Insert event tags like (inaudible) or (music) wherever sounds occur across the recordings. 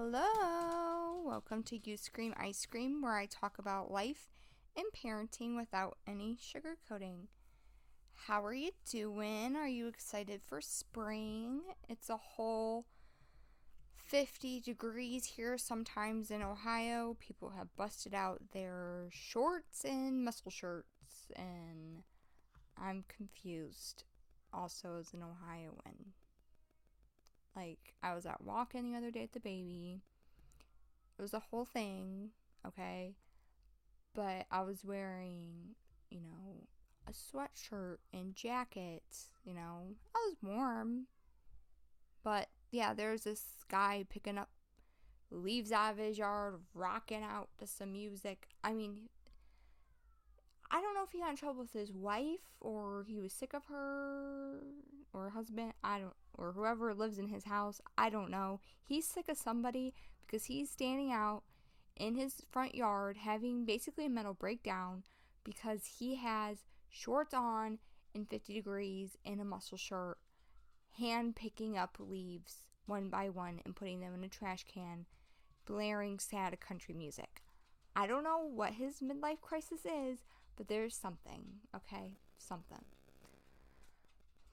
Hello, welcome to You Scream Ice Cream, where I talk about life and parenting without any sugarcoating. How are you doing? Are you excited for spring? It's a whole 50 degrees here sometimes in Ohio. People have busted out their shorts and muscle shirts, and I'm confused also as an Ohioan. Like, I was out walking the other day with the baby. It was a whole thing, okay? But I was wearing, you know, a sweatshirt and jacket, you know. I was warm. But yeah, there's this guy picking up leaves out of his yard, rocking out to some music. I mean, I don't know if he got in trouble with his wife or he was sick of her or husband. I don't or whoever lives in his house. I don't know. He's sick of somebody because he's standing out in his front yard having basically a mental breakdown because he has shorts on in 50 degrees and a muscle shirt, hand picking up leaves one by one and putting them in a trash can, blaring sad country music. I don't know what his midlife crisis is, but there's something, okay? Something.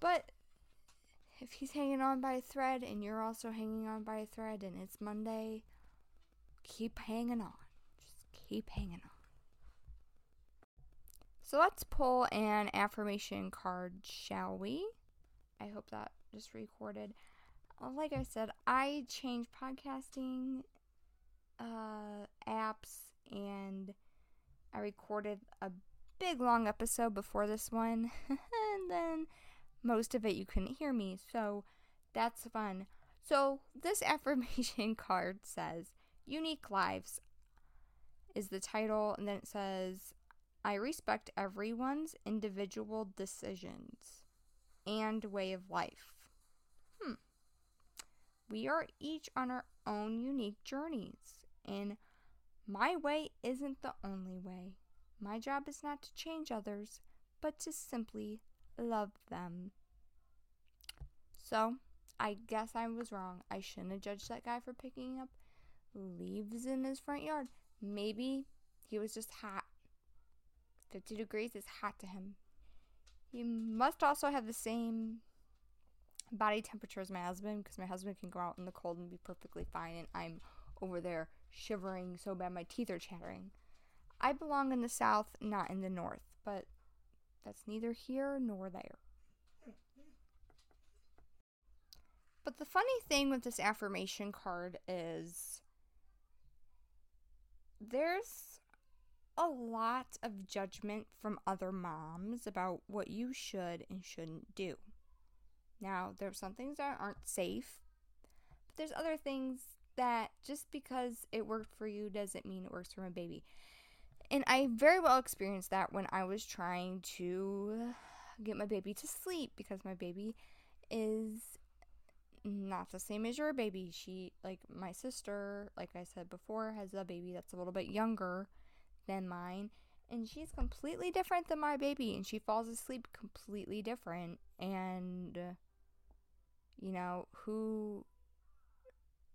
But if he's hanging on by a thread and you're also hanging on by a thread and it's Monday, keep hanging on. Just keep hanging on. So let's pull an affirmation card, shall we? I hope that just recorded. Uh, like I said, I changed podcasting uh, apps and I recorded a big long episode before this one. (laughs) and then most of it you couldn't hear me, so that's fun. So, this (laughs) affirmation card says Unique Lives is the title, and then it says I respect everyone's individual decisions and way of life. Hmm. We are each on our own unique journeys, and my way isn't the only way. My job is not to change others, but to simply love them. So, I guess I was wrong. I shouldn't have judged that guy for picking up leaves in his front yard. Maybe he was just hot. 50 degrees is hot to him. He must also have the same body temperature as my husband because my husband can go out in the cold and be perfectly fine, and I'm over there shivering so bad my teeth are chattering. I belong in the south, not in the north, but that's neither here nor there. But the funny thing with this affirmation card is there's a lot of judgment from other moms about what you should and shouldn't do. Now, there are some things that aren't safe, but there's other things that just because it worked for you doesn't mean it works for my baby. And I very well experienced that when I was trying to get my baby to sleep because my baby is not the same as your baby. She, like my sister, like I said before, has a baby that's a little bit younger than mine. And she's completely different than my baby. And she falls asleep completely different. And, you know, who,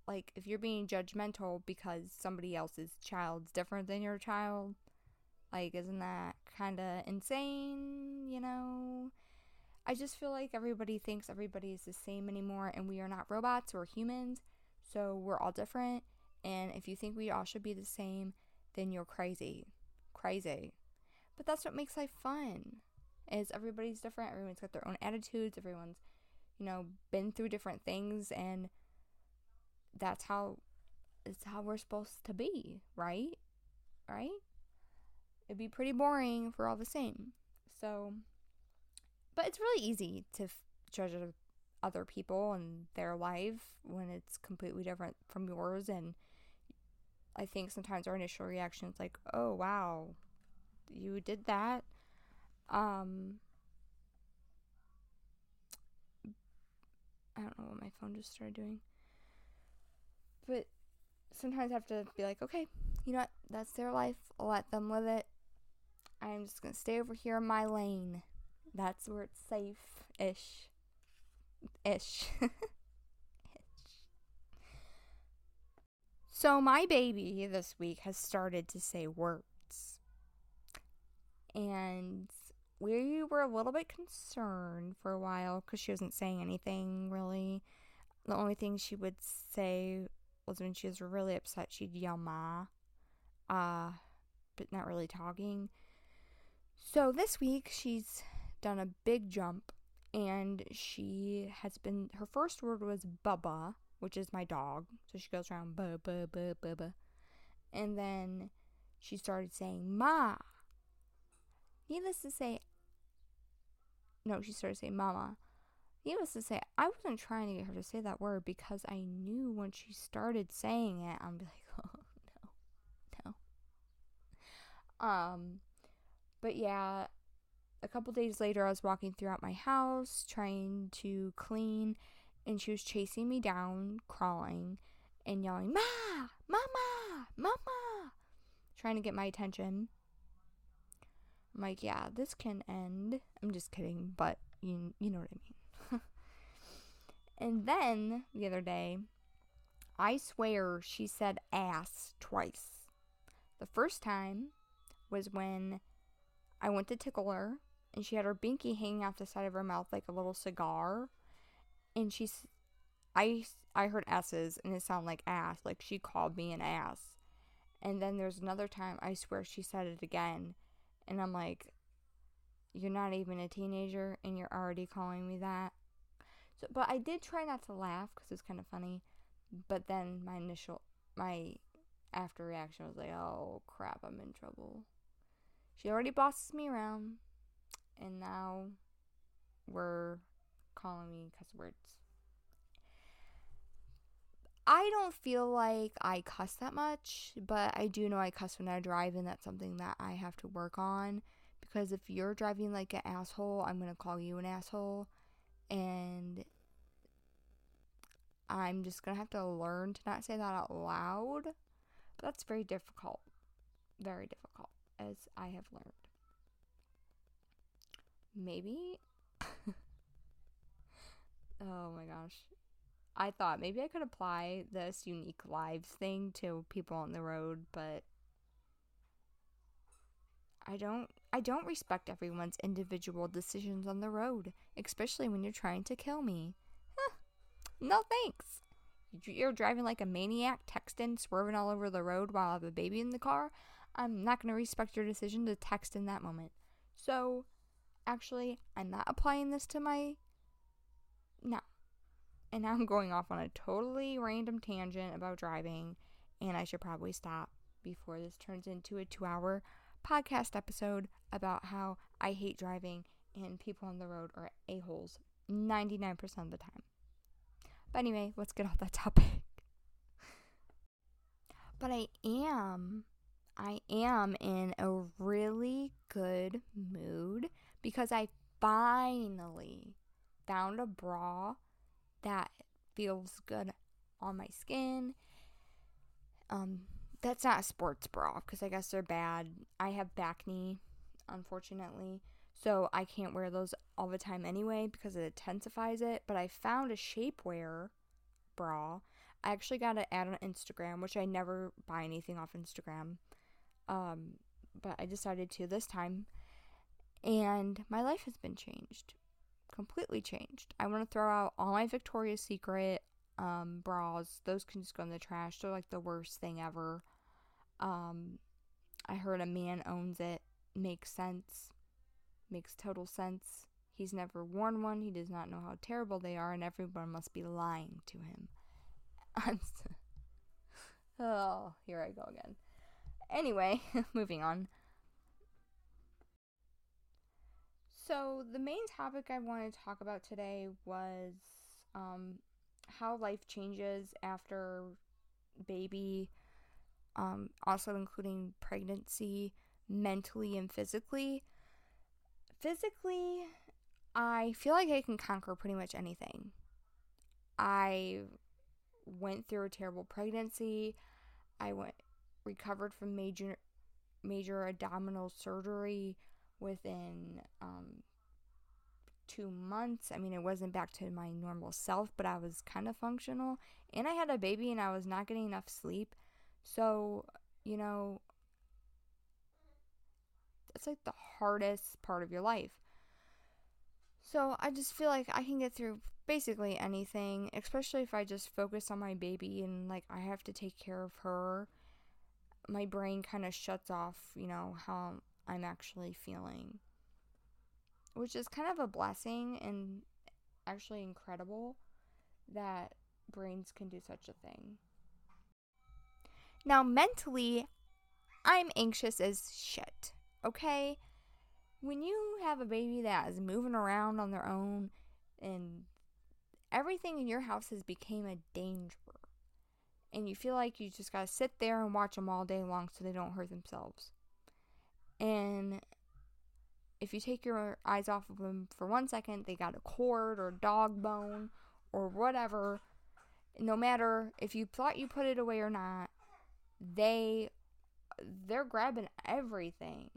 like, if you're being judgmental because somebody else's child's different than your child, like, isn't that kind of insane, you know? I just feel like everybody thinks everybody is the same anymore, and we are not robots, we're humans, so we're all different. And if you think we all should be the same, then you're crazy. Crazy. But that's what makes life fun. Is everybody's different, everyone's got their own attitudes, everyone's, you know, been through different things and that's how it's how we're supposed to be, right? Right? It'd be pretty boring if we're all the same. So, but it's really easy to f- judge other people and their life when it's completely different from yours. And I think sometimes our initial reaction is like, oh, wow, you did that. Um, I don't know what my phone just started doing. But sometimes I have to be like, okay, you know what? That's their life. I'll let them live it. I'm just to stay over here in my lane. That's where it's safe ish. Ish. (laughs) ish. So, my baby this week has started to say words. And we were a little bit concerned for a while because she wasn't saying anything really. The only thing she would say was when she was really upset, she'd yell ma, uh, but not really talking. So this week she's done a big jump and she has been, her first word was Bubba, which is my dog. So she goes around Bubba, Bubba, Bubba. And then she started saying ma. Needless to say, no, she started saying mama. Needless to say, I wasn't trying to get her to say that word because I knew when she started saying it, I'm like, (laughs) oh no, no. Um, but yeah, a couple days later, I was walking throughout my house trying to clean, and she was chasing me down, crawling, and yelling, "Ma, mama, mama," trying to get my attention. I'm like, yeah, this can end. I'm just kidding, but you you know what I mean. (laughs) And then the other day, I swear she said ass twice. The first time was when I went to tickle her and she had her binky hanging off the side of her mouth like a little cigar. And she's, I, I heard S's and it sounded like ass, like she called me an ass. And then there's another time, I swear she said it again. And I'm like, you're not even a teenager and you're already calling me that. So, but I did try not to laugh because it's kind of funny. But then my initial, my after reaction was like, oh crap, I'm in trouble. She already bosses me around, and now we're calling me cuss words. I don't feel like I cuss that much, but I do know I cuss when I drive, and that's something that I have to work on. Because if you're driving like an asshole, I'm gonna call you an asshole and I'm just gonna have to learn to not say that out loud. But that's very difficult. Very difficult, as I have learned. Maybe. (laughs) oh my gosh. I thought maybe I could apply this unique lives thing to people on the road, but I don't I don't respect everyone's individual decisions on the road, especially when you're trying to kill me. Huh. No thanks. You're driving like a maniac, texting, swerving all over the road while I have a baby in the car. I'm not going to respect your decision to text in that moment. So, actually, I'm not applying this to my. No. And now I'm going off on a totally random tangent about driving, and I should probably stop before this turns into a two hour podcast episode about how I hate driving and people on the road are a-holes 99% of the time. But anyway, let's get off that (laughs) topic. but I am I am in a really good mood because I finally found a bra that feels good on my skin. Um, that's not a sports bra because I guess they're bad. I have bacne, unfortunately, so I can't wear those all the time anyway because it intensifies it. But I found a shapewear bra. I actually got it ad on Instagram, which I never buy anything off Instagram. Um, but I decided to this time, and my life has been changed, completely changed. I want to throw out all my Victoria's Secret um, bras. Those can just go in the trash. They're like the worst thing ever. Um, I heard a man owns it. Makes sense. Makes total sense. He's never worn one. He does not know how terrible they are, and everyone must be lying to him. (laughs) (laughs) oh, here I go again. Anyway, (laughs) moving on. So, the main topic I wanted to talk about today was um, how life changes after baby um, also including pregnancy, mentally and physically. Physically, I feel like I can conquer pretty much anything. I went through a terrible pregnancy. I went recovered from major major abdominal surgery within um, two months. I mean, it wasn't back to my normal self, but I was kind of functional. And I had a baby and I was not getting enough sleep. So, you know, that's like the hardest part of your life. So I just feel like I can get through basically anything, especially if I just focus on my baby and like I have to take care of her. My brain kind of shuts off, you know, how I'm actually feeling, which is kind of a blessing and actually incredible that brains can do such a thing. Now, mentally, I'm anxious as shit, okay? when you have a baby that is moving around on their own and everything in your house has become a danger and you feel like you just got to sit there and watch them all day long so they don't hurt themselves. And if you take your eyes off of them for one second they got a cord or dog bone or whatever. No matter if you thought you put it away or not they they're grabbing everything.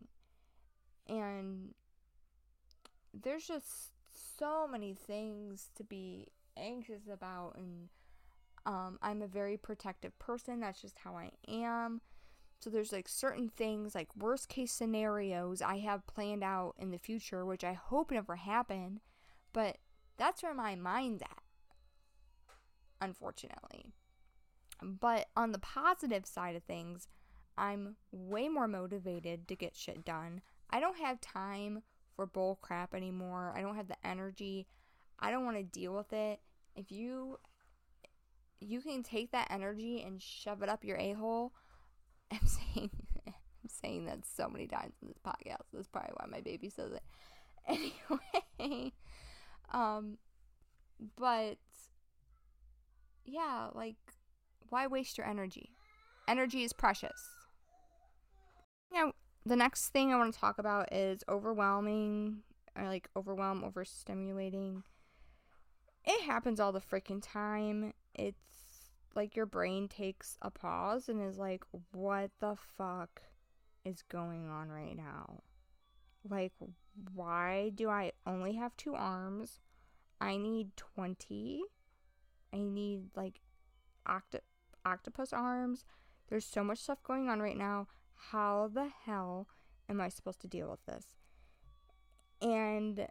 And there's just so many things to be anxious about and um, i'm a very protective person that's just how i am so there's like certain things like worst case scenarios i have planned out in the future which i hope never happen but that's where my mind's at unfortunately but on the positive side of things i'm way more motivated to get shit done I don't have time for bull crap anymore. I don't have the energy. I don't want to deal with it. If you you can take that energy and shove it up your a hole. (laughs) I'm saying (laughs) I'm saying that so many times in this podcast. That's probably why my baby says it. (laughs) Anyway, um, but yeah, like why waste your energy? Energy is precious. Now, the next thing I want to talk about is overwhelming or like overwhelm, overstimulating. It happens all the freaking time. It's like your brain takes a pause and is like, what the fuck is going on right now? Like, why do I only have two arms? I need 20. I need like octo- octopus arms. There's so much stuff going on right now how the hell am I supposed to deal with this? And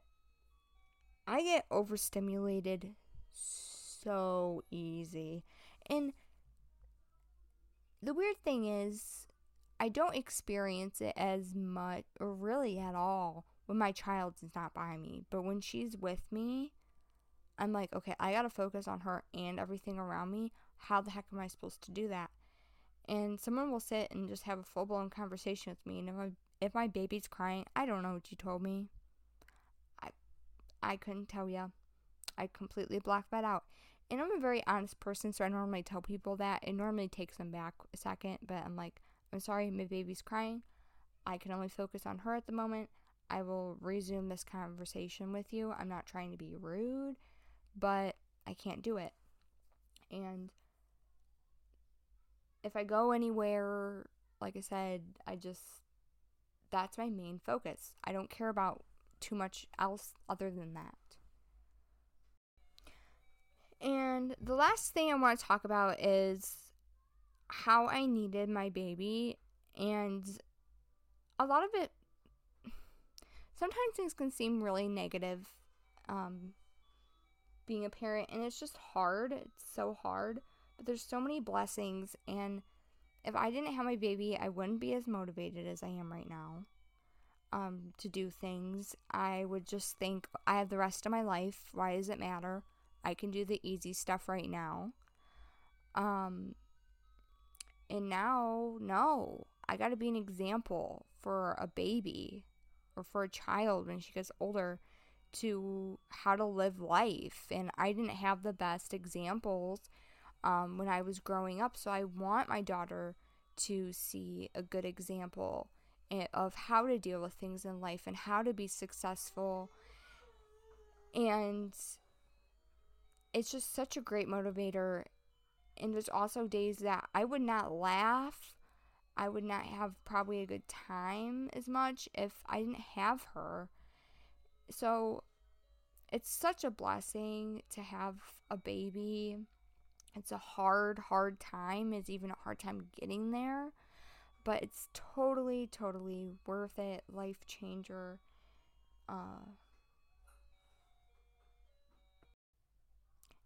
I get overstimulated so easy. And the weird thing is, I don't experience it as much, or really at all, when my child is not by me. But when she's with me, I'm like, okay, I gotta focus on her and everything around me. How the heck am I supposed to do that? and someone will sit and just have a full blown conversation with me. And if my, if my baby's crying, I don't know what you told me. I couldn't tell you. I completely blocked that out. And I'm a very honest person, so I normally tell people that. It normally takes them back a second, but I'm like, I'm sorry, my baby's crying. I can only focus on her at the moment. I will resume this conversation with you. I'm not trying to be rude, but I can't do it. And if I go anywhere, like I said, I just that's my main focus. I don't care about too much else other than that. And the last thing I want to talk about is how I needed my baby and a lot of it sometimes things can seem really negative um, being a parent and it's just hard. It's so hard. But there's so many blessings, and if I didn't have my baby, I wouldn't be as motivated as I am right now um, to do things. I would just think, I have the rest of my life. Why does it matter? I can do the easy stuff right now. Um, and now, no, I got to be an example for a baby or for a child when she gets older to how to live life. And I didn't have the best examples um, when I was growing up. So I want my daughter to see a good example of how to deal with things in life and how to be successful. And it's just such a great motivator. And there's also days that I would not laugh. I would not have probably a good time as much if I didn't have her. So it's such a blessing to have a baby it's a hard, hard time. It's even a hard time getting there, but it's totally, totally worth it. Life changer. Uh,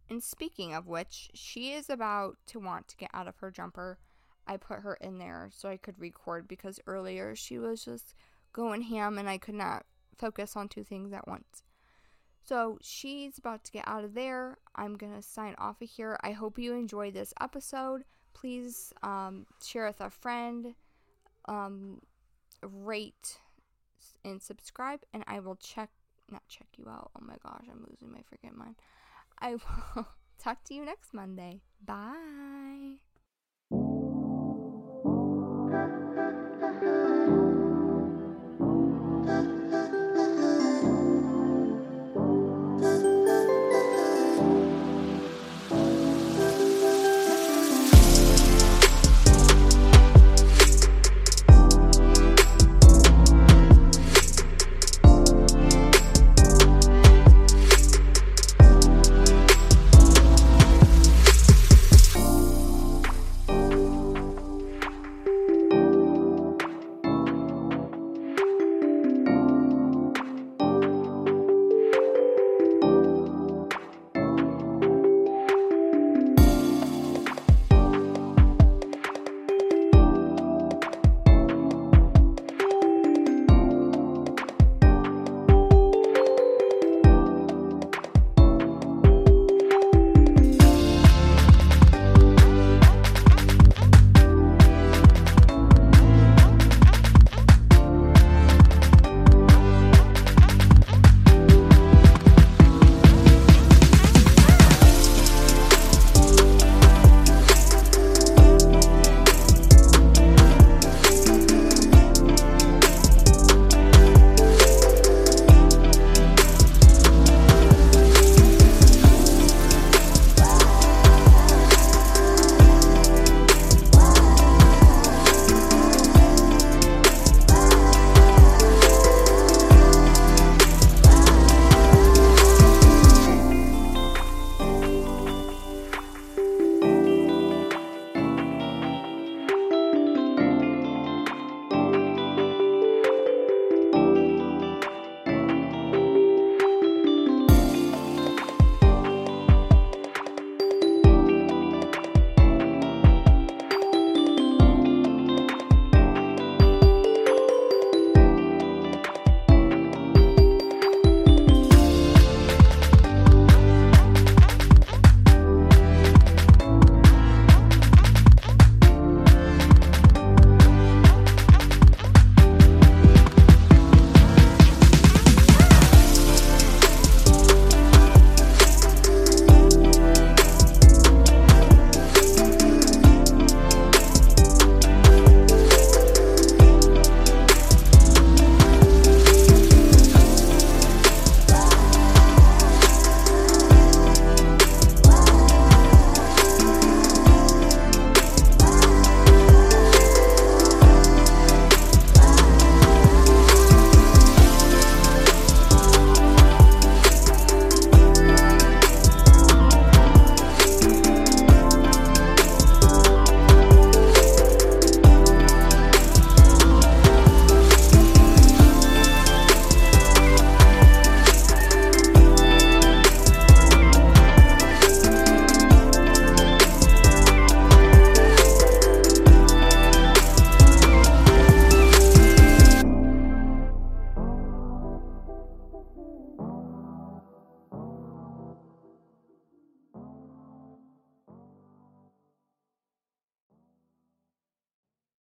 and speaking of which, she is about to want to get out of her jumper. I put her in there so I could record because earlier she was just going ham and I could not focus on two things at once. So she's about to get out of there. I'm going to sign off of here. I hope you enjoyed this episode. Please um, share with a friend, um, rate, and subscribe. And I will check, not check you out. Oh my gosh, I'm losing my freaking mind. I (laughs) will talk to you next Monday. Bye.